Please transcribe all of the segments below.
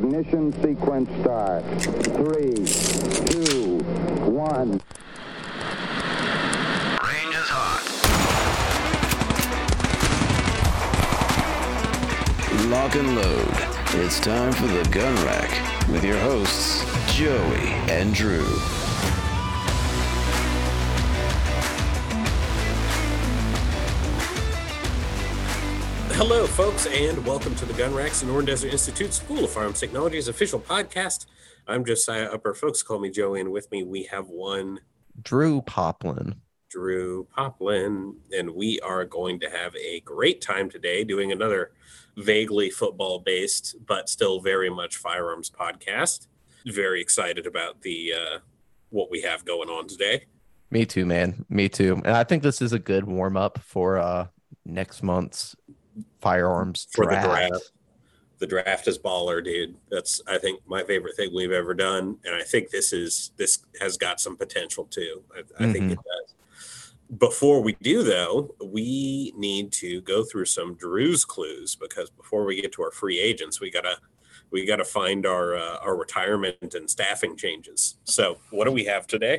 Ignition sequence start. Three, two, one. Range is hot. Lock and load. It's time for the gun rack with your hosts, Joey and Drew. Hello, folks, and welcome to the Gun Rack's Sonoran Desert Institute School of Firearms Technology's official podcast. I'm Josiah Upper. Folks call me Joey, and with me we have one Drew Poplin. Drew Poplin, and we are going to have a great time today doing another vaguely football based, but still very much firearms podcast. Very excited about the uh, what we have going on today. Me too, man. Me too. And I think this is a good warm up for uh next month's firearms for draft. the draft. The draft is baller, dude. That's I think my favorite thing we've ever done, and I think this is this has got some potential too. I, I think Mhm. it does. Before we do though, we need to go through some Drew's clues because before we get to our free agents, we gotta we gotta find our uh, our retirement and staffing changes. So, what do we have today?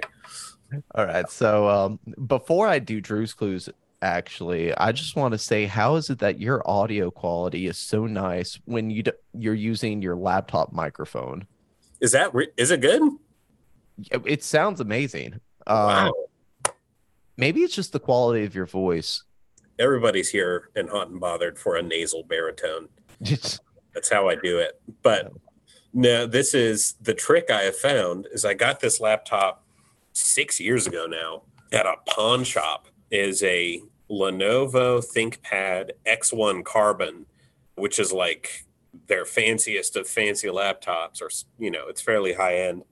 All right. So um before I do Drew's clues, actually, I just want to say how is it that your audio quality is so nice when you d- you're using your laptop microphone? Is that re- is it good? It- It sounds amazing. Wow. Uh, maybe it's just the quality of your voice. Everybody's here and hot and bothered for a nasal baritone. That's how I do it. But no, this is the trick I have found is I got this laptop six years ago now at a pawn shop is a Lenovo ThinkPad X1 Carbon, which is like their fanciest of fancy laptops or you know, it's fairly high end.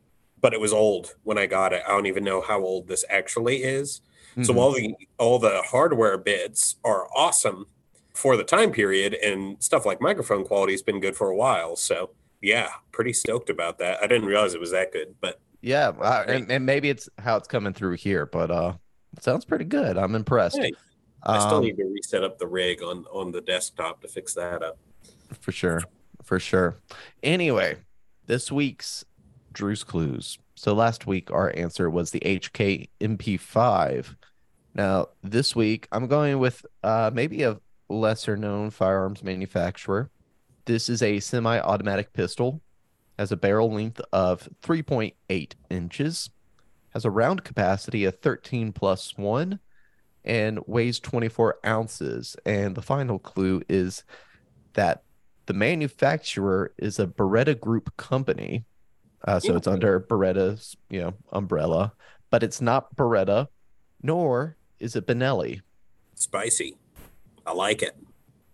But it was old when I got it. I don't even know how old this actually is. So Mhm. all the all the hardware bits are awesome for the time period, and stuff like microphone quality has been good for a while. So yeah, pretty stoked about that. I didn't realize it was that good, but yeah, uh, and, and maybe it's how it's coming through here, but uh it sounds pretty good. I'm impressed. Hey, I still Um, need to reset up the rig on on the desktop to fix that up. for sure. For sure. Anyway this week's drew's clues. So last week our answer was the hk mp5 now this week i'm going with uh maybe a lesser known firearms manufacturer. This is a semi-automatic pistol. Has a barrel length of 3.8 inches. Has a round capacity of 13 plus 1 and weighs 24 ounces and the final clue is that the manufacturer is a Beretta Group company. Uh, so it's under Beretta's, you know, umbrella, but it's not Beretta, nor is it Benelli. Spicy, I like it.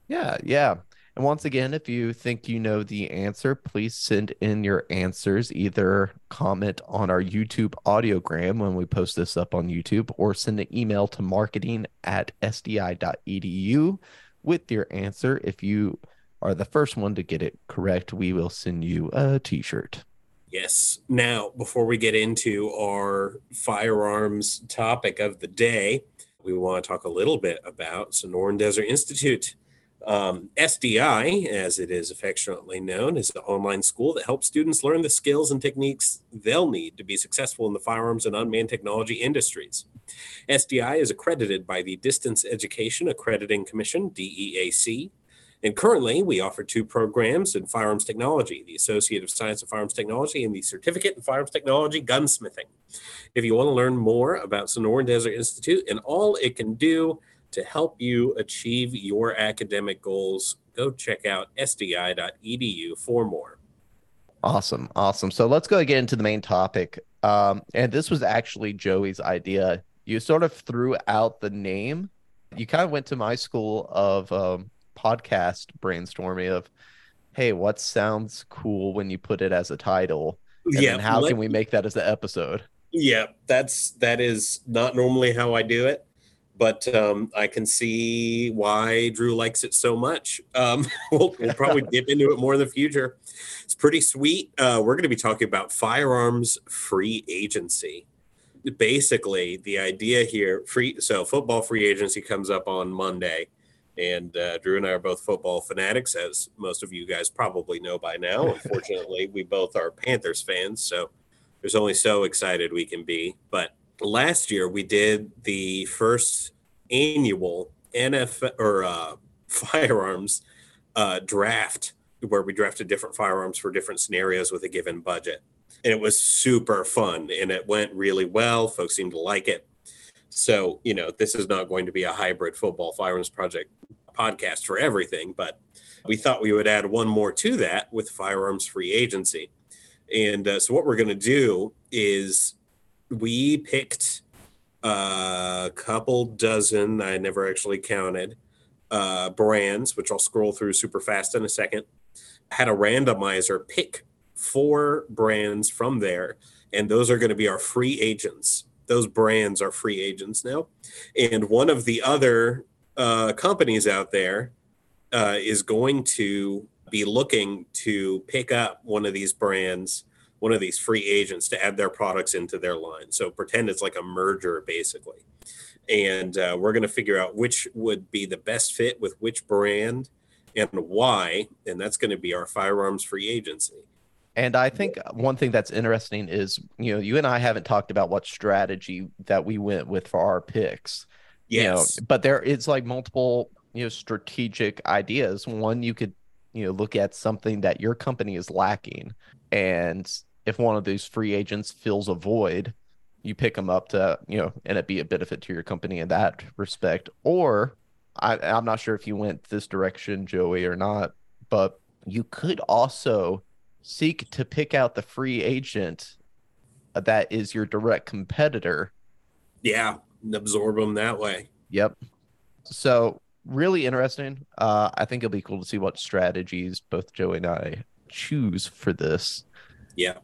Yeah, yeah. And once again, if you think you know the answer, please send in your answers. Either comment on our YouTube audiogram when we post this up on YouTube, or send an email to marketing at sdi.edu with your answer. If you are the first one to get it correct, we will send you a t shirt. Yes. Now, before we get into our firearms topic of the day, we want to talk a little bit about Sonoran Desert Institute. Um, SDI, as it is affectionately known, is an online school that helps students learn the skills and techniques they'll need to be successful in the firearms and unmanned technology industries. SDI is accredited by the Distance Education Accrediting Commission, DEAC, and currently, we offer two programs in firearms technology the Associate of Science in Firearms Technology and the Certificate in Firearms Technology Gunsmithing. If you want to learn more about Sonoran Desert Institute and all it can do to help you achieve your academic goals, go check out sdi.edu for more. Awesome. Awesome. So let's go get into the main topic. Um, and this was actually Joey's idea. You sort of threw out the name. You kind of went to my school of um, podcast brainstorming of, hey, what sounds cool when you put it as a title? And then how let- can we make that as an episode? Yeah, that's that is not normally how I do it, but um, I can see why Drew likes it so much. Um, we'll, we'll probably dip into it more in the future. It's pretty sweet. Uh, we're going to be talking about firearms free agency. Basically, the idea here, free so football free agency comes up on Monday. And uh, Drew and I are both football fanatics, as most of you guys probably know by now. Unfortunately, we both are Panthers fans, so there's only so excited we can be. But last year we did the first annual NFL or uh, firearms uh, draft where we drafted different firearms for different scenarios with a given budget. And it was super fun and it went really well. Folks seemed to like it. So, you know, this is not going to be a hybrid football firearms project podcast for everything, but we thought we would add one more to that with firearms free agency. And uh, so, what we're going to do is we picked a couple dozen, I never actually counted, uh, brands, which I'll scroll through super fast in a second. Had a randomizer pick four brands from there, and those are going to be our free agents. Those brands are free agents now. And one of the other uh, companies out there uh, is going to be looking to pick up one of these brands, one of these free agents to add their products into their line. So pretend it's like a merger, basically. And uh, we're going to figure out which would be the best fit with which brand and why. And that's going to be our firearms free agency. And I think one thing that's interesting is, you know, you and I haven't talked about what strategy that we went with for our picks. Yes. You know, but there is like multiple, you know, strategic ideas. One, you could, you know, look at something that your company is lacking. And if one of these free agents fills a void, you pick them up to, you know, and it be a benefit to your company in that respect. Or I, I'm not sure if you went this direction, Joey, or not, but you could also seek to pick out the free agent that is your direct competitor. Yeah. Absorb them that way. Yep. So really interesting. Uh, I think it'll be cool to see what strategies both Joey and I choose for this. Yeah.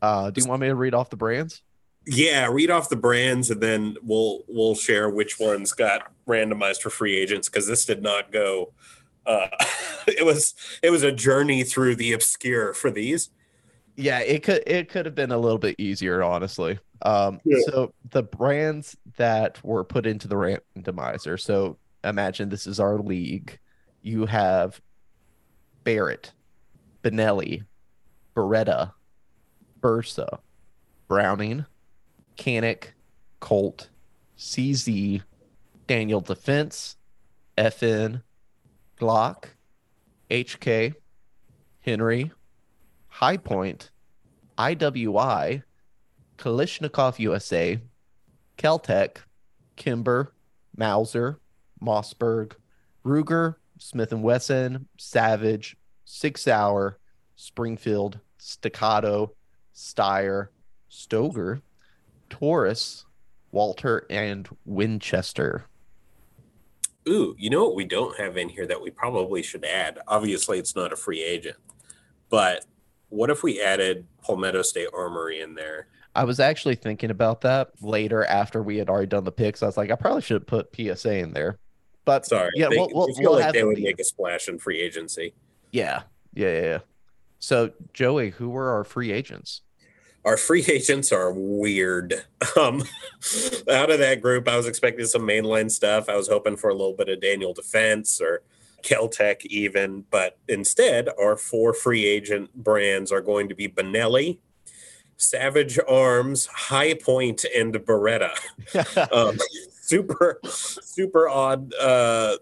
Uh, do you want me to read off the brands? Yeah, read off the brands and then we'll we'll share which ones got randomized for free agents because this did not go uh, it was it was a journey through the obscure for these. Yeah, it could it could have been a little bit easier, honestly. Um, Yeah. So the brands that were put into the randomizer. So imagine this is our league. You have Barrett, Benelli, Beretta, Bursa, Browning, Canik, Colt, CZ, Daniel Defense, FN, Glock, HK, Henry, Hi-Point, IWI, Kalashnikov USA, Keltec, Kimber, Mauser, Mossberg, Ruger, Smith and Wesson, Savage, SIG Sauer, Springfield, Staccato, Steyr, Stoeger, Taurus, Walther, and Winchester. Ooh, you know what we don't have in here that we probably should add? Obviously, it's not a free agent, but what if we added Palmetto State Armory in there? I was actually thinking about that later after we had already done the picks. I was like, I probably should put PSA in there. But Sorry, yeah, they, we'll, we'll, feel we'll like have they would make a splash in free agency. yeah, yeah, yeah, yeah. So Joey, who were our free agents? Our free agents are weird. Um, out of that group, I was expecting some mainline stuff. I was hoping for a little bit of Daniel Defense or Keltec, even, but instead, our four free agent brands are going to be Benelli, Savage Arms, Hi-Point, and Beretta. um, super super odd uh,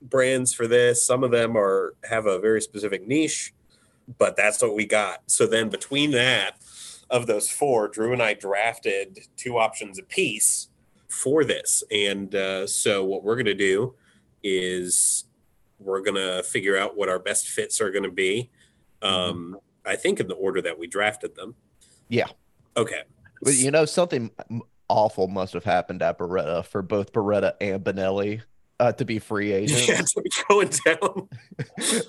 brands for this. Some of them are have a very specific niche, but that's what we got. So then between that, of those four, Drew and I drafted two options apiece for this, and uh, so what we're gonna do is we're gonna figure out what our best fits are gonna be. Um, I think in the order that we drafted them. Yeah. Okay. But you know, something awful must have happened at Beretta for both Beretta and Benelli uh, to be free agents. Yeah, to be going down.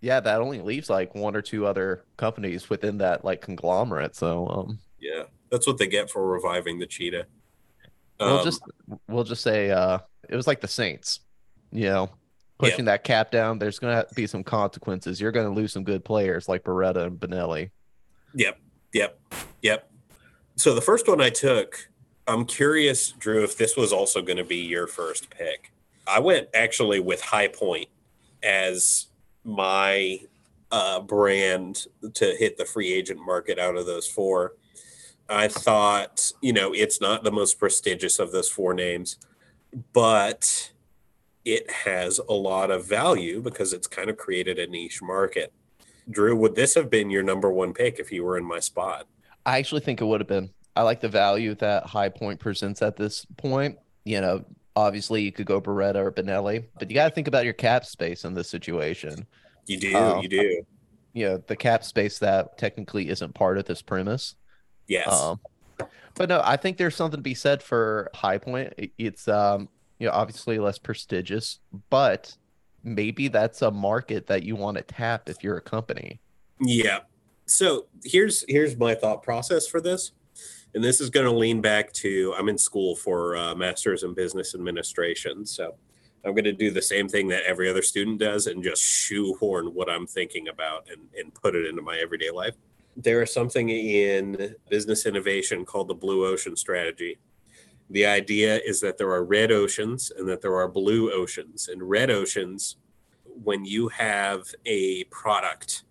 yeah, that only leaves like one or two other companies within that like conglomerate. So um, Yeah, that's what they get for reviving the cheetah. we'll Um, just we'll just say uh, it was like the Saints, you know, pushing that cap down. There's gonna be some consequences. You're gonna lose some good players like Beretta and Benelli. Yep, yep, yep. So the first one I took, I'm curious, Drew, if this was also going to be your first pick. I went actually with Hi-Point as my uh, brand to hit the free agent market out of those four. I thought, you know, it's not the most prestigious of those four names, but it has a lot of value because it's kind of created a niche market. Drew, would this have been your number one pick if you were in my spot? I actually think it would have been. I like the value that Hi-Point presents at this point. You know, obviously you could go Beretta or Benelli, but you got to think about your cap space in this situation. You do, um, you do. You know, the cap space that technically isn't part of this premise. Yes. Um, but no, I think there's something to be said for Hi-Point. It's um, you know, obviously less prestigious, but maybe that's a market that you want to tap if you're a company. Yeah. So here's here's my thought process for this, and this is going to lean back to I'm in school for uh, masters in business administration, so I'm going to do the same thing that every other student does and just shoehorn what I'm thinking about and, and put it into my everyday life. There is something in business innovation called the blue ocean strategy. The idea is that there are red oceans and that there are blue oceans. And red oceans, when you have a product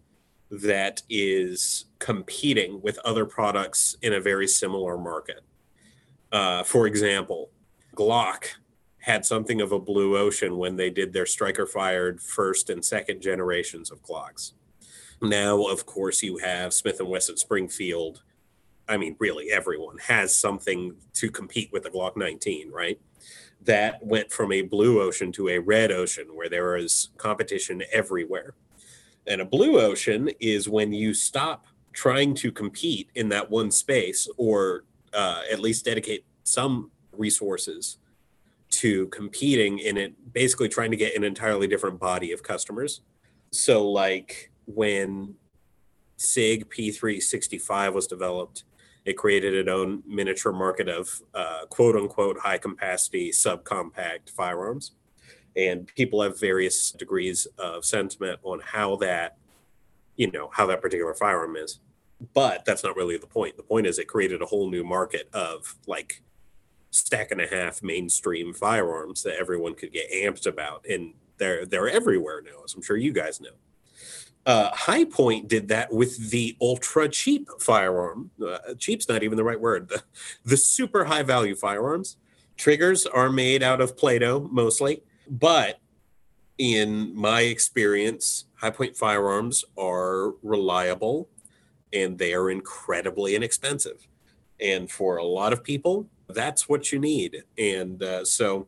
that is competing with other products in a very similar market. Uh, for example, Glock had something of a blue ocean when they did their striker fired first and second generations of Glocks. Now, of course, you have Smith and Wesson Springfield. I mean, really, everyone has something to compete with the Glock 19, right? That went from a blue ocean to a red ocean where there is competition everywhere. And a blue ocean is when you stop trying to compete in that one space or uh, at least dedicate some resources to competing in it, basically trying to get an entirely different body of customers. So, like when SIG P365 was developed, it created its own miniature market of uh, quote unquote high capacity subcompact firearms and people have various degrees of sentiment on how that you know how that particular firearm is. But that's not really the point. The point is it created a whole new market of like stack and a half mainstream firearms that everyone could get amped about and they're they're everywhere now as i'm sure you guys know. Uh, Hi-Point did that with the ultra cheap firearm. Uh, cheap's not even the right word. The, the super high value firearms. Triggers are made out of play-doh mostly but in my experience, Hi-Point firearms are reliable and they are incredibly inexpensive. And for a lot of people, that's what you need. And uh, so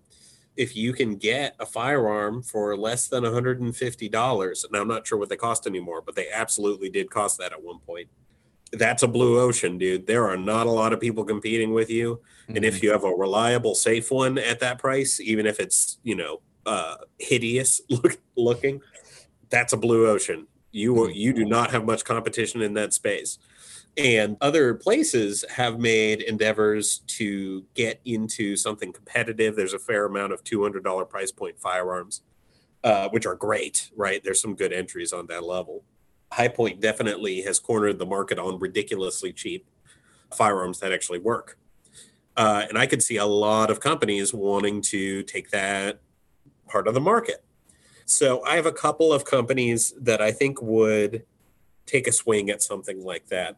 if you can get a firearm for less than $150, and I'm not sure what they cost anymore, but they absolutely did cost that at one point. That's a blue ocean, dude. There are not a lot of people competing with you. Mm-hmm. And if mm-hmm. you have a reliable, safe one at that price, even if it's, you know, uh, hideous look, looking, that's a blue ocean. You you do not have much competition in that space. And other places have made endeavors to get into something competitive. There's a fair amount of $200 price point firearms, uh, which are great, right? There's some good entries on that level. Hi-Point definitely has cornered the market on ridiculously cheap firearms that actually work. Uh, and I could see a lot of companies wanting to take that part of the market. So I have a couple of companies that I think would take a swing at something like that.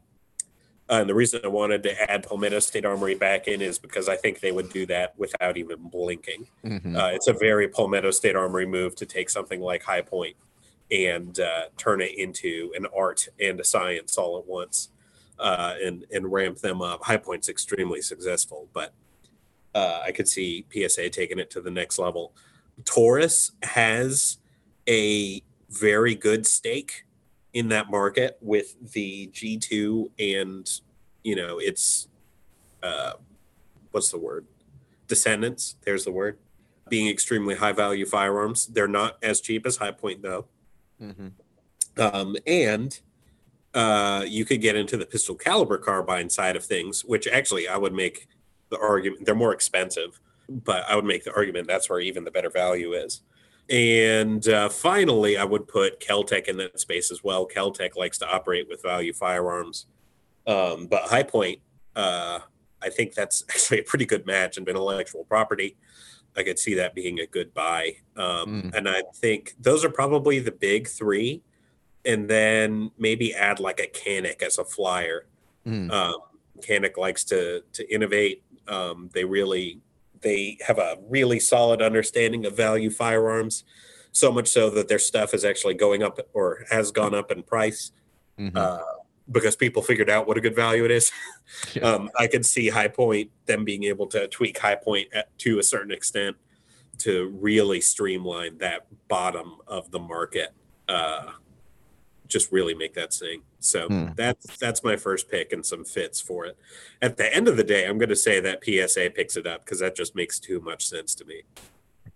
Uh, and the reason I wanted to add Palmetto State Armory back in is because I think they would do that without even blinking. Mm-hmm. Uh, it's a very Palmetto State Armory move to take something like Hi-Point and uh, turn it into an art and a science all at once uh, and, and ramp them up. Hi-Point's extremely successful, but uh, I could see PSA taking it to the next level. Taurus has a very good stake in that market with the G2 and you know it's uh what's the word descendants there's the word being extremely high value firearms they're not as cheap as Hi-Point though mm-hmm. um, and uh, you could get into the pistol caliber carbine side of things which actually i would make the argument they're more expensive but I would make the argument that's where even the better value is. And uh, finally, I would put Keltec in that space as well. Keltec likes to operate with value firearms, um, but Hi-Point, uh, I think that's actually a pretty good match and intellectual property. I could see that being a good buy. Um, Mm. And I think those are probably the big three. And then maybe add like a Canik as a flyer. Mm. Um, Canik likes to to innovate. Um, they really they have a really solid understanding of value firearms, so much so that their stuff is actually going up or has gone up in price Mhm. uh, because people figured out what a good value it is. Yeah. um, I could see Hi-Point them being able to tweak Hi-Point at, to a certain extent to really streamline that bottom of the market. Uh, just really make that sing. So Hmm. that's that's my first pick and some fits for it. At the end of the day, I'm going to say that PSA picks it up because that just makes too much sense to me.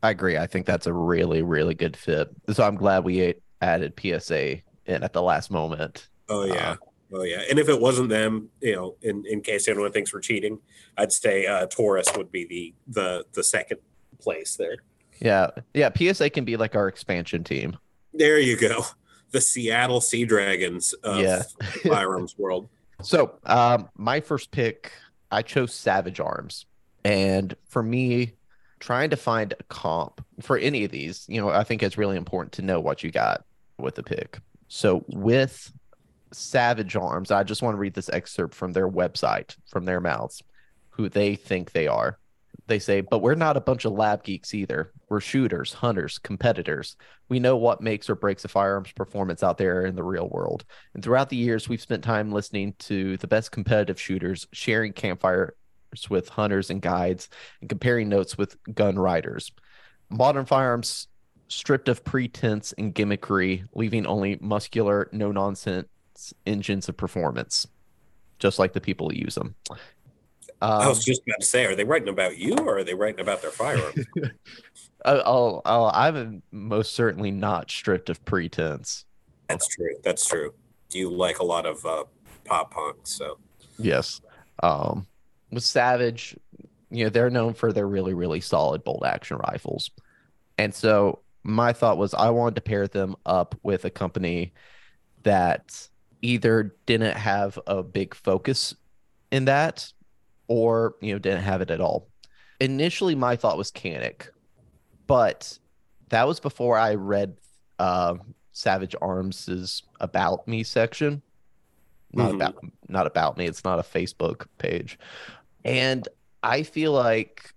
I agree. I think that's a really, really good fit. So I'm glad we added PSA in at the last moment. Oh yeah. Uh, oh yeah. And if it wasn't them, you know, in, in case anyone thinks we're cheating, I'd say uh Taurus would be the the the second place there. Yeah. Yeah. PSA can be like our expansion team. There you go. The Seattle Sea Dragons of Yeah. firearms world. So, um, my first pick, I chose Savage Arms, and for me, trying to find a comp for any of these, you know, I think it's really important to know what you got with the pick. So, with Savage Arms, I just want to read this excerpt from their website, from their mouths, who they think they are. They say, but we're not a bunch of lab geeks either. We're shooters, hunters, competitors. We know what makes or breaks a firearms performance out there in the real world. And throughout the years, we've spent time listening to the best competitive shooters, sharing campfires with hunters and guides, and comparing notes with gun writers. Modern firearms stripped of pretense and gimmickry, leaving only muscular, no nonsense engines of performance, just like the people who use them. I Um, was just about to say, are they writing about you or are they writing about their firearms? I- I'll, I'll, I'm most certainly not stripped of pretense. That's true. That's true. Do you like a lot of uh, pop punk, so Yes. Um, with Savage, you know, they're known for their really, really solid bolt action rifles. And so my thought was I wanted to pair them up with a company that either didn't have a big focus in that or, you know, didn't have it at all. Initially, my thought was Canik, but that was before I read uh, Savage Arms's About Me section. Not Mhm. about not about me. It's not a Facebook page. And I feel like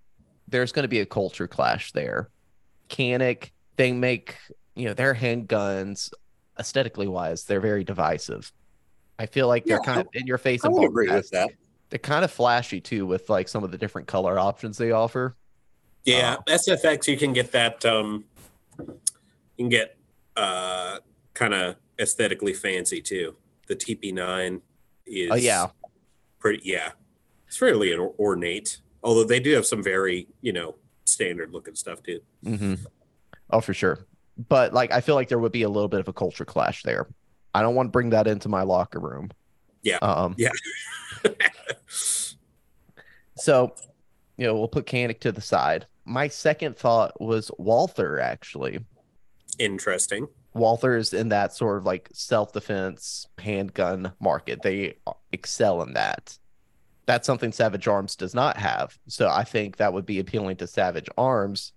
there's going to be a culture clash there. Canik, they make, you know, their handguns aesthetically wise, they're very divisive. I feel like they're Yeah, kind of in your face I would agree with that. They're kind of flashy too with like some of the different color options they offer. Yeah, Uh, SFX you can get that um you can get uh kind of aesthetically fancy too. The TP9 is Oh yeah. pretty yeah. It's fairly or- ornate. Although they do have some very, you know, standard looking stuff too. Mm-hmm. Oh, for sure. But like, I feel like there would be a little bit of a culture clash there. I don't want to bring that into my locker room. Yeah. Um. Yeah. So, you know, we'll put Canik to the side. My second thought was Walther. Actually, Interesting. Walther is in that sort of like self-defense handgun market. They excel in that. That's something Savage Arms does not have. So I think that would be appealing to Savage Arms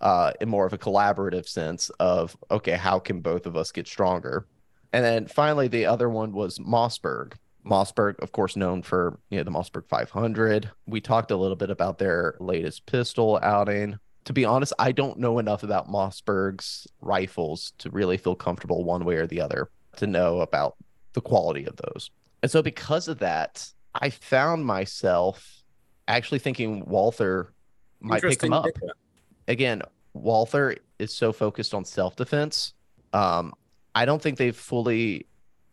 uh, in more of a collaborative sense of okay, how can both of us get stronger? And then finally, the other one was Mossberg. Mossberg, of course, known for you know the Mossberg 500. We talked a little bit about their latest pistol outing. To be honest, I don't know enough about Mossberg's rifles to really feel comfortable one way or the other to know about the quality of those. And so, because of that, I found myself actually thinking Walther might pick Interesting up. Again, Walther is so focused on self defense. Um, I don't think they've fully,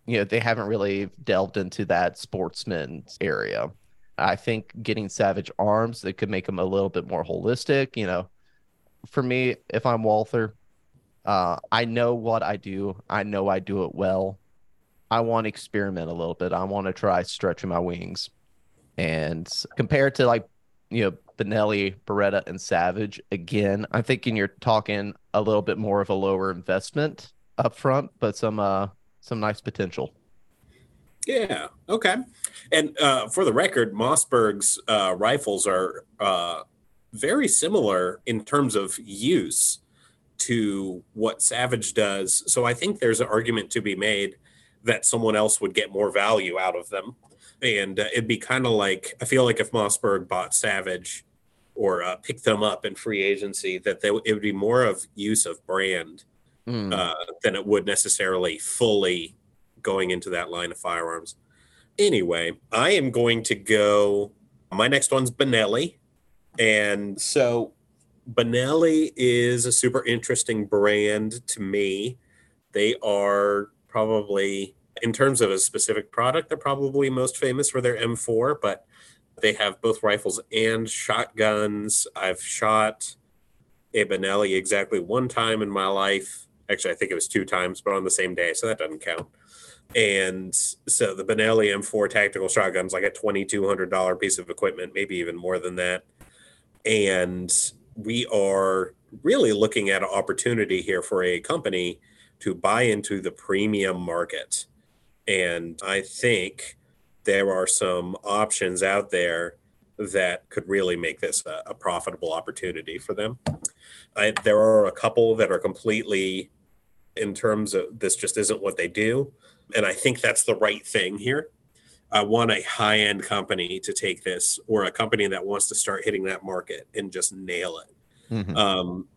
you know, they haven't really delved into that sportsman area. I think getting Savage Arms that could make them a little bit more holistic. You know, for me, if I'm Walther, uh, I know what I do. I know I do it well. I want to experiment a little bit. I want to try stretching my wings. And compared to like you know, Benelli, Beretta, and Savage. Again, I'm thinking you're talking a little bit more of a lower investment up front, but some uh some nice potential. Yeah. Okay. And uh, for the record, Mossberg's uh, rifles are uh, very similar in terms of use to what Savage does. So I think there's an argument to be made that someone else would get more value out of them. And uh, it'd be kind of like I feel like if Mossberg bought Savage or uh, picked them up in free agency, that they, it would be more of use of brand Hmm. uh, than it would necessarily fully going into that line of firearms. Anyway, I am going to go. My next one's Benelli. And so Benelli is a super interesting brand to me. They are probably, in terms of a specific product, they're probably most famous for their M4, but they have both rifles and shotguns. I've shot a Benelli exactly one time in my life. Actually, I think it was two times, but on the same day, so that doesn't count. And so the Benelli M4 tactical shotgun's like a $2,200 piece of equipment, maybe even more than that. And we are really looking at an opportunity here for a company to buy into the premium market. And I think there are some options out there that could really make this a, a profitable opportunity for them. I, there are a couple that are completely in terms of this just isn't what they do. And I think that's the right thing here. I want a high end company to take this or a company that wants to start hitting that market and just nail it. Mhm. Um,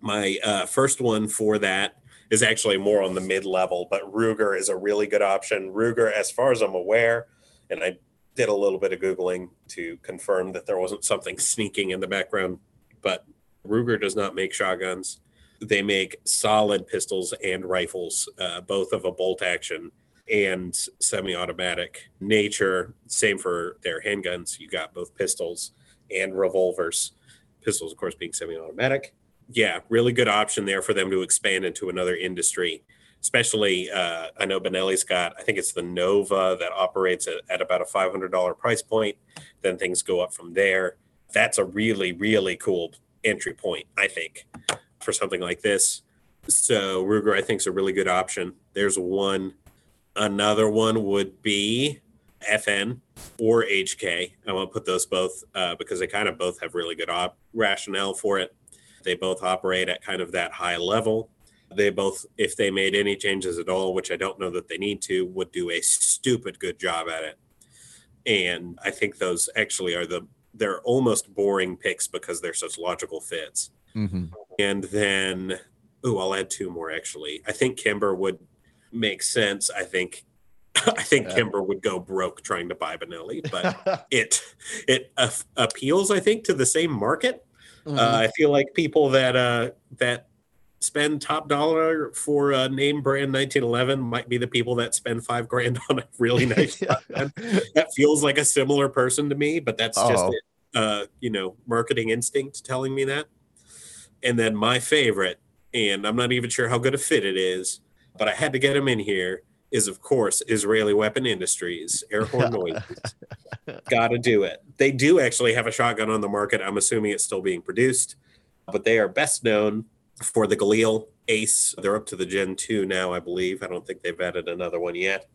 my uh, first one for that is actually more on the mid level, but Ruger is a really good option. Ruger, as far as I'm aware, and I did a little bit of Googling to confirm that there wasn't something sneaking in the background, but Ruger does not make shotguns. They make solid pistols and rifles, uh, both of a bolt action and semi automatic nature. Same for their handguns. You got both pistols and revolvers. Pistols, of course, being semi automatic. Yeah, really good option there for them to expand into another industry. Especially, uh, I know Benelli's got, I think it's the Nova that operates at, at about a $500 price point. Then things go up from there. That's a really, really cool entry point, I think, for something like this. So Ruger, I think, is a really good option. There's one. Another one would be FN or HK. I want to put those both uh, because they kind of both have really good op- rationale for it. They both operate at kind of that high level. They both, if they made any changes at all, which I don't know that they need to, would do a stupid good job at it. And I think those actually are the, they're almost boring picks because they're such logical fits. Mhm. And then, oh, I'll add two more actually. I think Kimber would make sense. I think, I think Yeah. Kimber would go broke trying to buy Benelli, but it it uh, appeals, I think, to the same market. Mhm. Uh, I feel like people that uh, that spend top dollar for a name brand 1911 might be the people that spend five grand on a really nice. That feels like a similar person to me, but that's just Oh. it. Uh, you know, marketing instinct telling me that. And then my favorite, and I'm not even sure how good a fit it is, but I had to get him in here. Is of course Israeli Weapon Industries air horn noises. Got to do it. They do actually have a shotgun on the market. I'm assuming it's still being produced, but they are best known for the Galil Ace. They're up to the Gen 2 now, I believe. I don't think they've added another one yet.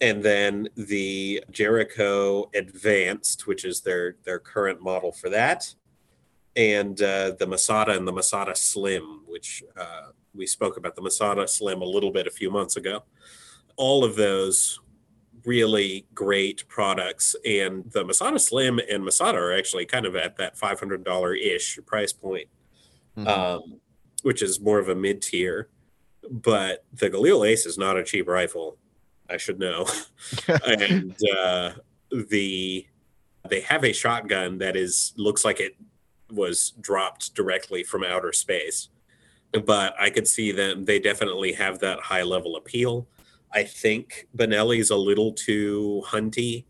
And then the Jericho Advanced, which is their their current model for that, and uh, the Masada and the Masada Slim, which uh, we spoke about the Masada Slim a little bit a few months ago. All of those really great products, and the Masada Slim and Masada are actually kind of at that five hundred dollar ish price point Mhm. um, which is more of a mid tier. But the Galil Ace is not a cheap rifle. I should know. and uh, the they have a shotgun that is looks like it was dropped directly from outer space. But I could see them. They definitely have that high level appeal. I think Benelli's a little too hunty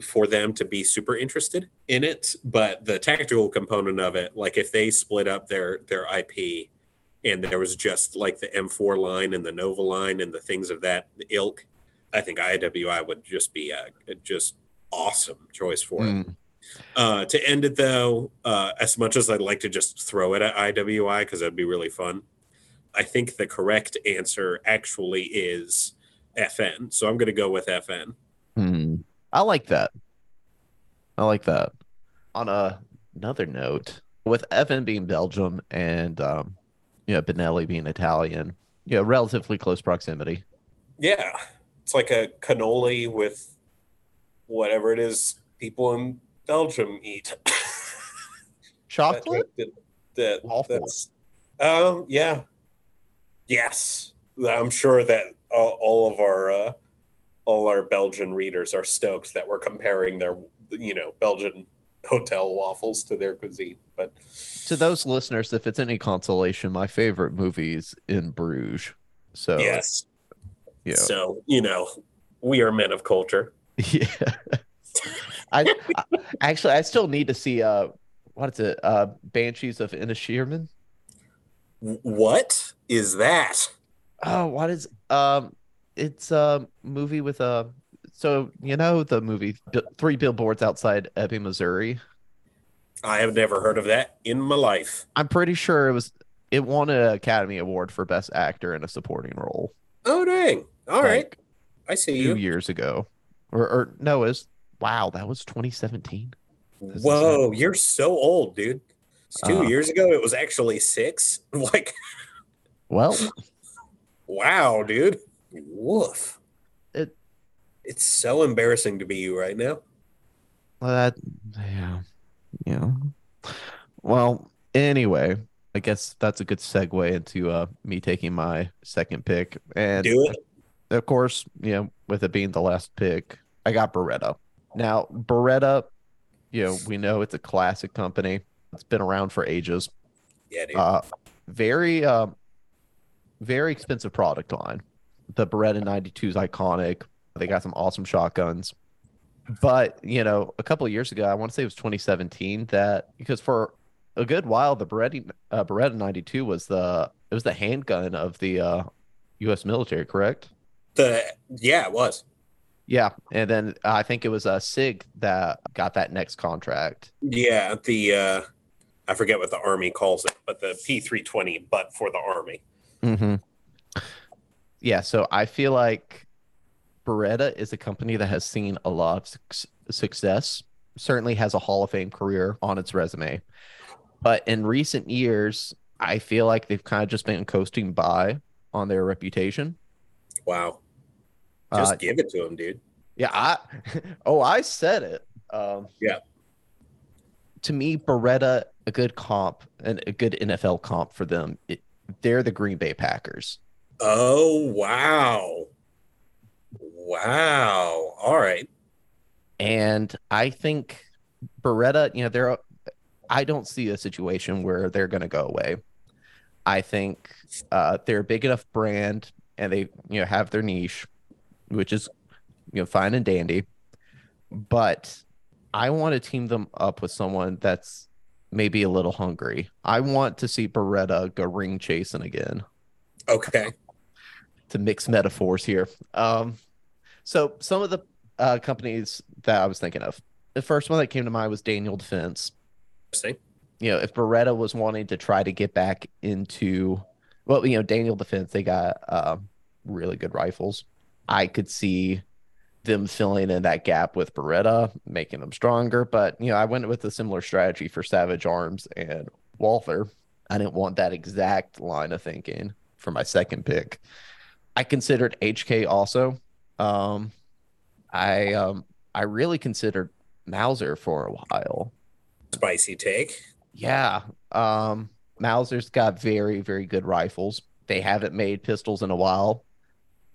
for them to be super interested in it but the tactical component of it like if they split up their their ip and there was just like the m4 line and the nova line and the things of that ilk i think iwi would just be a, a just awesome choice for it Mm. uh, to end it though, uh, as much as I'd like to just throw it at IWI because that'd be really fun, I think the correct answer actually is FN. So I'm going to go with FN. Hmm. I like that. I like that. On a another note with FN being Belgium and um, you know Benelli being Italian, you know, relatively close proximity. Yeah, it's like a cannoli with whatever it is people in Belgium eat. Chocolate, that, that, Waffle. that's um yeah, yes. I'm sure that all, all of our uh, all our Belgian readers are stoked that we're comparing their you know Belgian hotel waffles to their cuisine. But to those listeners, if it's any consolation, my favorite movies in Bruges. So yes, yeah, so you know we are men of culture. yeah. I, I actually I still need to see uh what is it uh Banshees of Inisherin. W- What is that? Oh, what is um? It's a movie with a. So you know the movie Three Billboards Outside Ebbing, Missouri. I have never heard of that in my life. I'm pretty sure it was. It won an Academy Award for Best Actor in a Supporting Role. Oh dang! All right, like, I see two you. years ago, or or no, it was wow, that was 2017. That's Whoa, you're so old, dude. It's two Uh. years ago. It was actually six. Like, Well, wow, dude. Woof. It- It's so embarrassing to be you right now. Well that yeah, yeah. Well, anyway, I guess that's a good segue into uh me taking my second pick, and Do it. of course, you know, with it being the last pick, I got Beretta. Now, Beretta, you know, we know it's a classic company. It's been around for ages. Yeah, dude. Uh, very, uh, very expensive product line. The Beretta 92 is iconic. They got some awesome shotguns. But, you know, a couple of years ago, I want to say it was 2017, that because for a good while, the Beretta, uh, Beretta 92 was the it was the handgun of the uh, U.S. military, correct? the yeah, it was. Yeah, and then I think it was uh, Sig that got that next contract. Yeah, the uh I forget what the army calls it, but the P three twenty, but for the army. Mm-hmm. Yeah, so I feel like Beretta is a company that has seen a lot of suc- success. Certainly has a Hall of Fame career on its resume, but in recent years, I feel like they've kind of just been coasting by on their reputation. Wow. Just Uh, give it to them, dude. Yeah, I oh I said it. Um Yeah. To me, Beretta, a good comp and a good NFL comp for them. It, they're the Green Bay Packers. Oh wow. Wow. All right. And I think Beretta, you know, they're I don't see a situation where they're gonna go away. I think uh they're a big enough brand and they, you know, have their niche, which is you know fine and dandy. But I want to team them up with someone that's maybe a little hungry. I want to see Beretta go ring chasing again Okay. to mix metaphors here. Um, so some of the uh, companies that I was thinking of, the first one that came to mind was Daniel Defense. Interesting. You know, if Beretta was wanting to try to get back into, well, you know, Daniel Defense, they got uh, really good rifles. I could see them filling in that gap with Beretta, making them stronger. But you know, I went with a similar strategy for Savage Arms and Walther. I didn't want that exact line of thinking for my second pick. I considered HK also. Um, I um, I really considered Mauser for a while. Spicy take. Yeah. Um, Mauser's got very, very good rifles. They haven't made pistols in a while.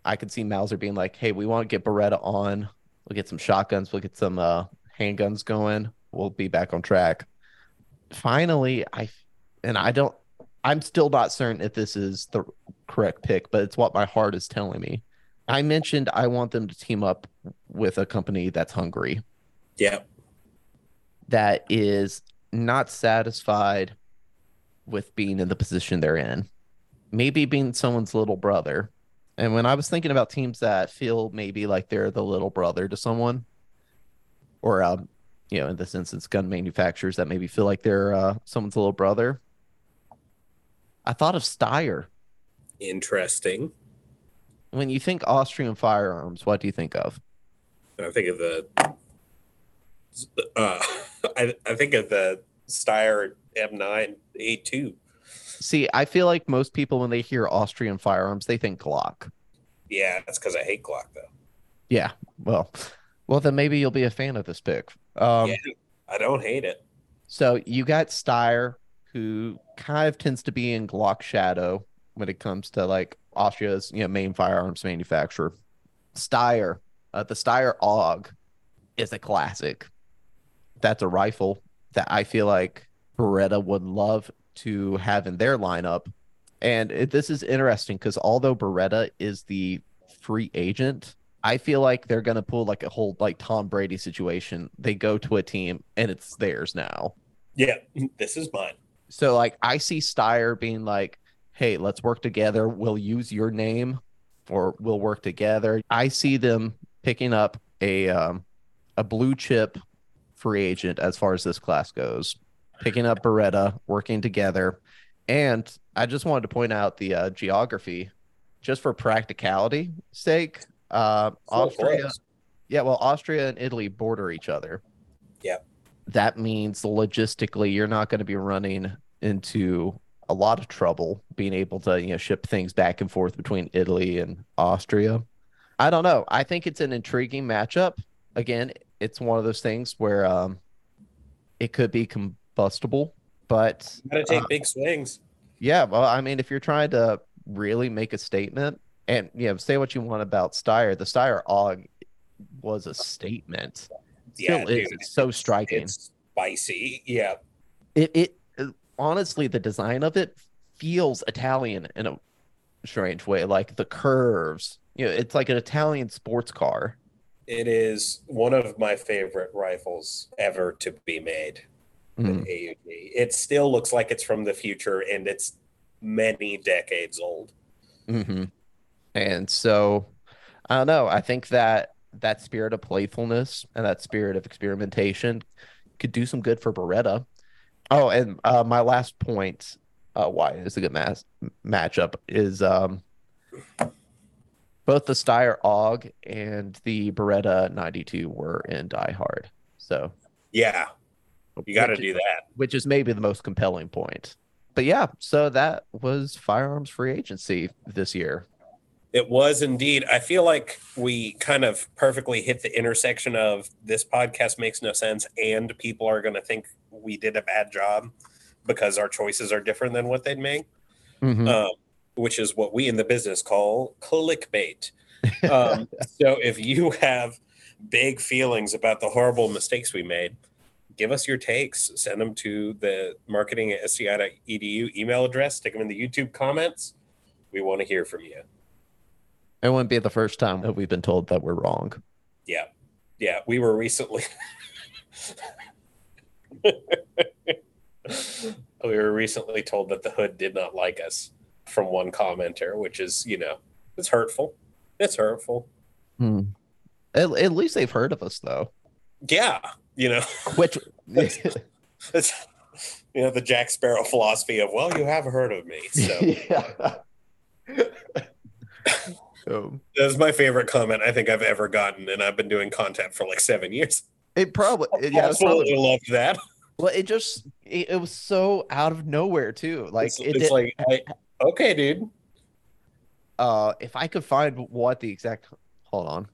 I could see Mauser being like, hey, we want to get Beretta on. We'll get some shotguns. We'll get some uh, handguns going. We'll be back on track. Finally, I, and I don't, I'm still not certain if this is the correct pick, but it's what my heart is telling me. I mentioned I want them to team up with a company that's hungry Yeah. that is not satisfied with being in the position they're in. Maybe being someone's little brother. And when I was thinking about teams that feel maybe like they're the little brother to someone, or um, you know, in this instance, gun manufacturers that maybe feel like they're uh, someone's little brother, I thought of Steyr. Interesting. When you think Austrian firearms, what do you think of? I think of the uh I, I think of the Steyr M9 A2. See, I feel like most people when they hear Austrian firearms, they think Glock. Yeah, that's because I hate Glock though. Yeah. Well, well then maybe you'll be a fan of this pick. Um, yeah, I don't hate it. So you got Steyr, who kind of tends to be in Glock shadow when it comes to like Austria's you know main firearms manufacturer. Steyr, uh, the Steyr AUG is a classic. That's a rifle that I feel like Beretta would love to have in their lineup. And it, this is interesting because although Beretta is the free agent, I feel like they're gonna pull like a whole like Tom Brady situation. They go to a team and it's theirs now. Yeah, this is mine. So like I see Steyr being like, "Hey, let's work together. We'll use your name, or we'll work together." I see them picking up a um, a blue chip free agent as far as this class goes, picking up Beretta, working together, and I just wanted to point out the uh, geography, just for practicality sake. Uh, Austria, close. yeah, well, Austria and Italy border each other. Yeah. That means logistically, you're not going to be running into a lot of trouble being able to, you know, ship things back and forth between Italy and Austria. I don't know. I think it's an intriguing matchup. Again, it's one of those things where um, it could be combustible, but Gotta take uh, big swings. yeah, well, I mean, if you're trying to really make a statement, and you know, say what you want about Steyr, the Steyr AUG was a statement. Yeah, Still is. It's so striking. It's spicy. Yeah, It, it, honestly, the design of it feels Italian in a strange way, like the curves. You know, it's like an Italian sports car. it is one of my favorite rifles ever to be made. Mm. An AUG. It still looks like it's from the future, and it's many decades old. hmm And so, I don't know. I think that that spirit of playfulness and that spirit of experimentation could do some good for Beretta. Oh, and uh, my last point, uh, why it's a good mass matchup is um, both the Steyr AUG and the Beretta 92 were in Die Hard. So Yeah, you got to which is- do that. which is maybe the most compelling point. But yeah, so that was firearms free agency this year. It was indeed. I feel like we kind of perfectly hit the intersection of this podcast makes no sense, and people are going to think we did a bad job because our choices are different than what they'd make, Mhm. um, which is what we in the business call clickbait. Um, so if you have big feelings about the horrible mistakes we made, give us your takes. Send them to the marketing at sdi.edu E email address. Stick them in the YouTube comments. We want to hear from you. It wouldn't be the first time that we've been told that we're wrong. Yeah. Yeah. We were recently we were recently told that the hood did not like us from one commenter, which is, you know, it's hurtful. It's hurtful. Hmm. At, at least they've heard of us, though. Yeah. You know, Which, it's you know, the Jack Sparrow philosophy of, well, you have heard of me. So yeah. Um, that's my favorite comment I think I've ever gotten, and I've been doing content for like seven years. it probably, it- yeah, it probably, Absolutely loved that. well, it just, it, it was so out of nowhere too. Like, it's, it it's did, like, I, okay, dude. uh, if I could find what the exact, hold on.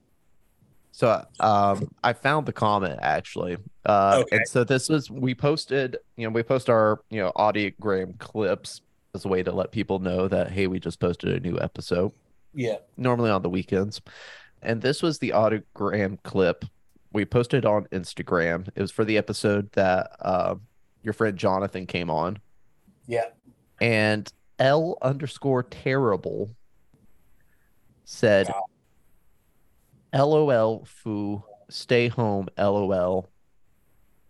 So, um, I found the comment actually. Uh, Okay. and so this was, we posted, you know, we post our, you know, audiogram clips as a way to let people know that, hey, we just posted a new episode. Yeah. normally on the weekends. And this was the audiogram clip we posted on Instagram. It was for the episode that uh, your friend Jonathan came on. Yeah. And L underscore terrible said, Wow. LOL foo, stay home, LOL.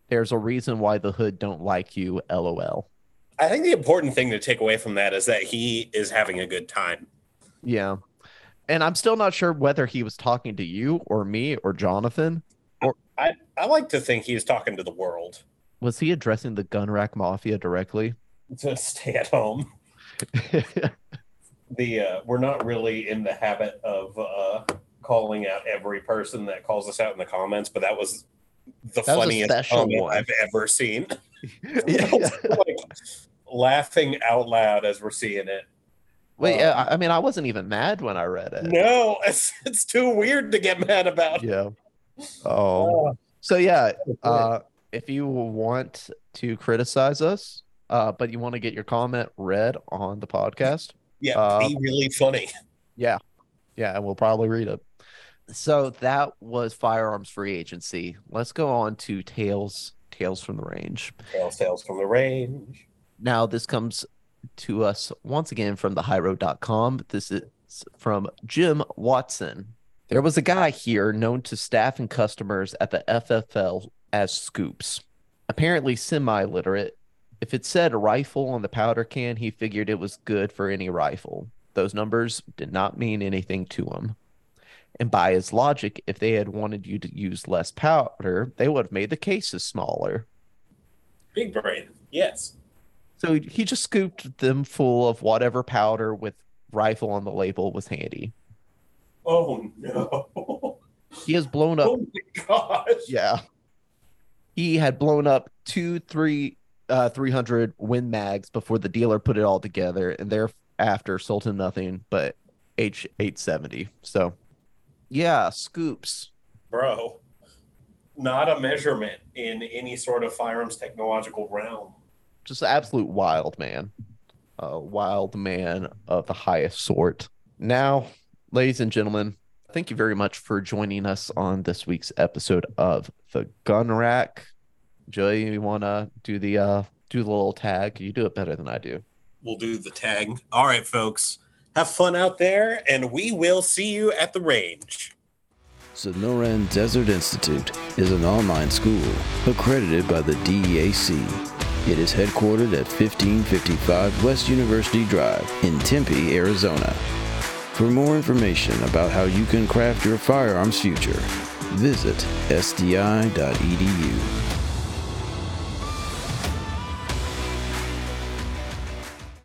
There's a reason why the hood don't like you, LOL. I think the important thing to take away from that is that he is having a good time. Yeah. And I'm still not sure whether he was talking to you or me or Jonathan. Or I, I like to think he's talking to the world Was he addressing the gun rack mafia directly? to stay at home. The uh, we're not really in the habit of uh, calling out every person that calls us out in the comments, but that was the That funniest special comment one. I've ever seen. yeah. like laughing out loud as we're seeing it. Wait, yeah, I mean, I wasn't even mad when I read it. No, it's, it's too weird to get mad about. Yeah. Oh. So yeah, uh, if you want to criticize us, uh, but you want to get your comment read on the podcast, yeah, uh, be really funny. yeah, yeah, and we'll probably read it. So that was firearms free agency. Let's go on to tales, tales from the range. Tales, tales from the range. Now this comes to us once again from the highroad.com. This is from Jim Watson. There was a guy here known to staff and customers at the FFL as Scoops. Apparently semi literate. If it said rifle on the powder can, he figured it was good for any rifle. Those numbers did not mean anything to him. And by his logic, if they had wanted you to use less powder, they would have made the cases smaller. Big brain. Yes. So he- just scooped them full of whatever powder with rifle on the label was handy. Oh no. He has blown up. Oh my gosh. Yeah. He had blown up two, three, uh, 300 Win mags before the dealer put it all together, and thereafter sold him nothing but H870. So, yeah, scoops. Bro. Not a measurement in any sort of firearms technological realm. Just an absolute wild man. A wild man of the highest sort. Now, ladies and gentlemen, thank you very much for joining us on this week's episode of the Gun Rack. Joey, you want to do the uh do the little tag? You do it better than I do. We'll do the tag. All right, folks. Have fun out there, and we will see you at the range. Sonoran Desert Institute is an online school accredited by the DEAC. It is headquartered at 1555 West University Drive in Tempe, Arizona. For more information about how you can craft your firearms future, visit sdi.edu.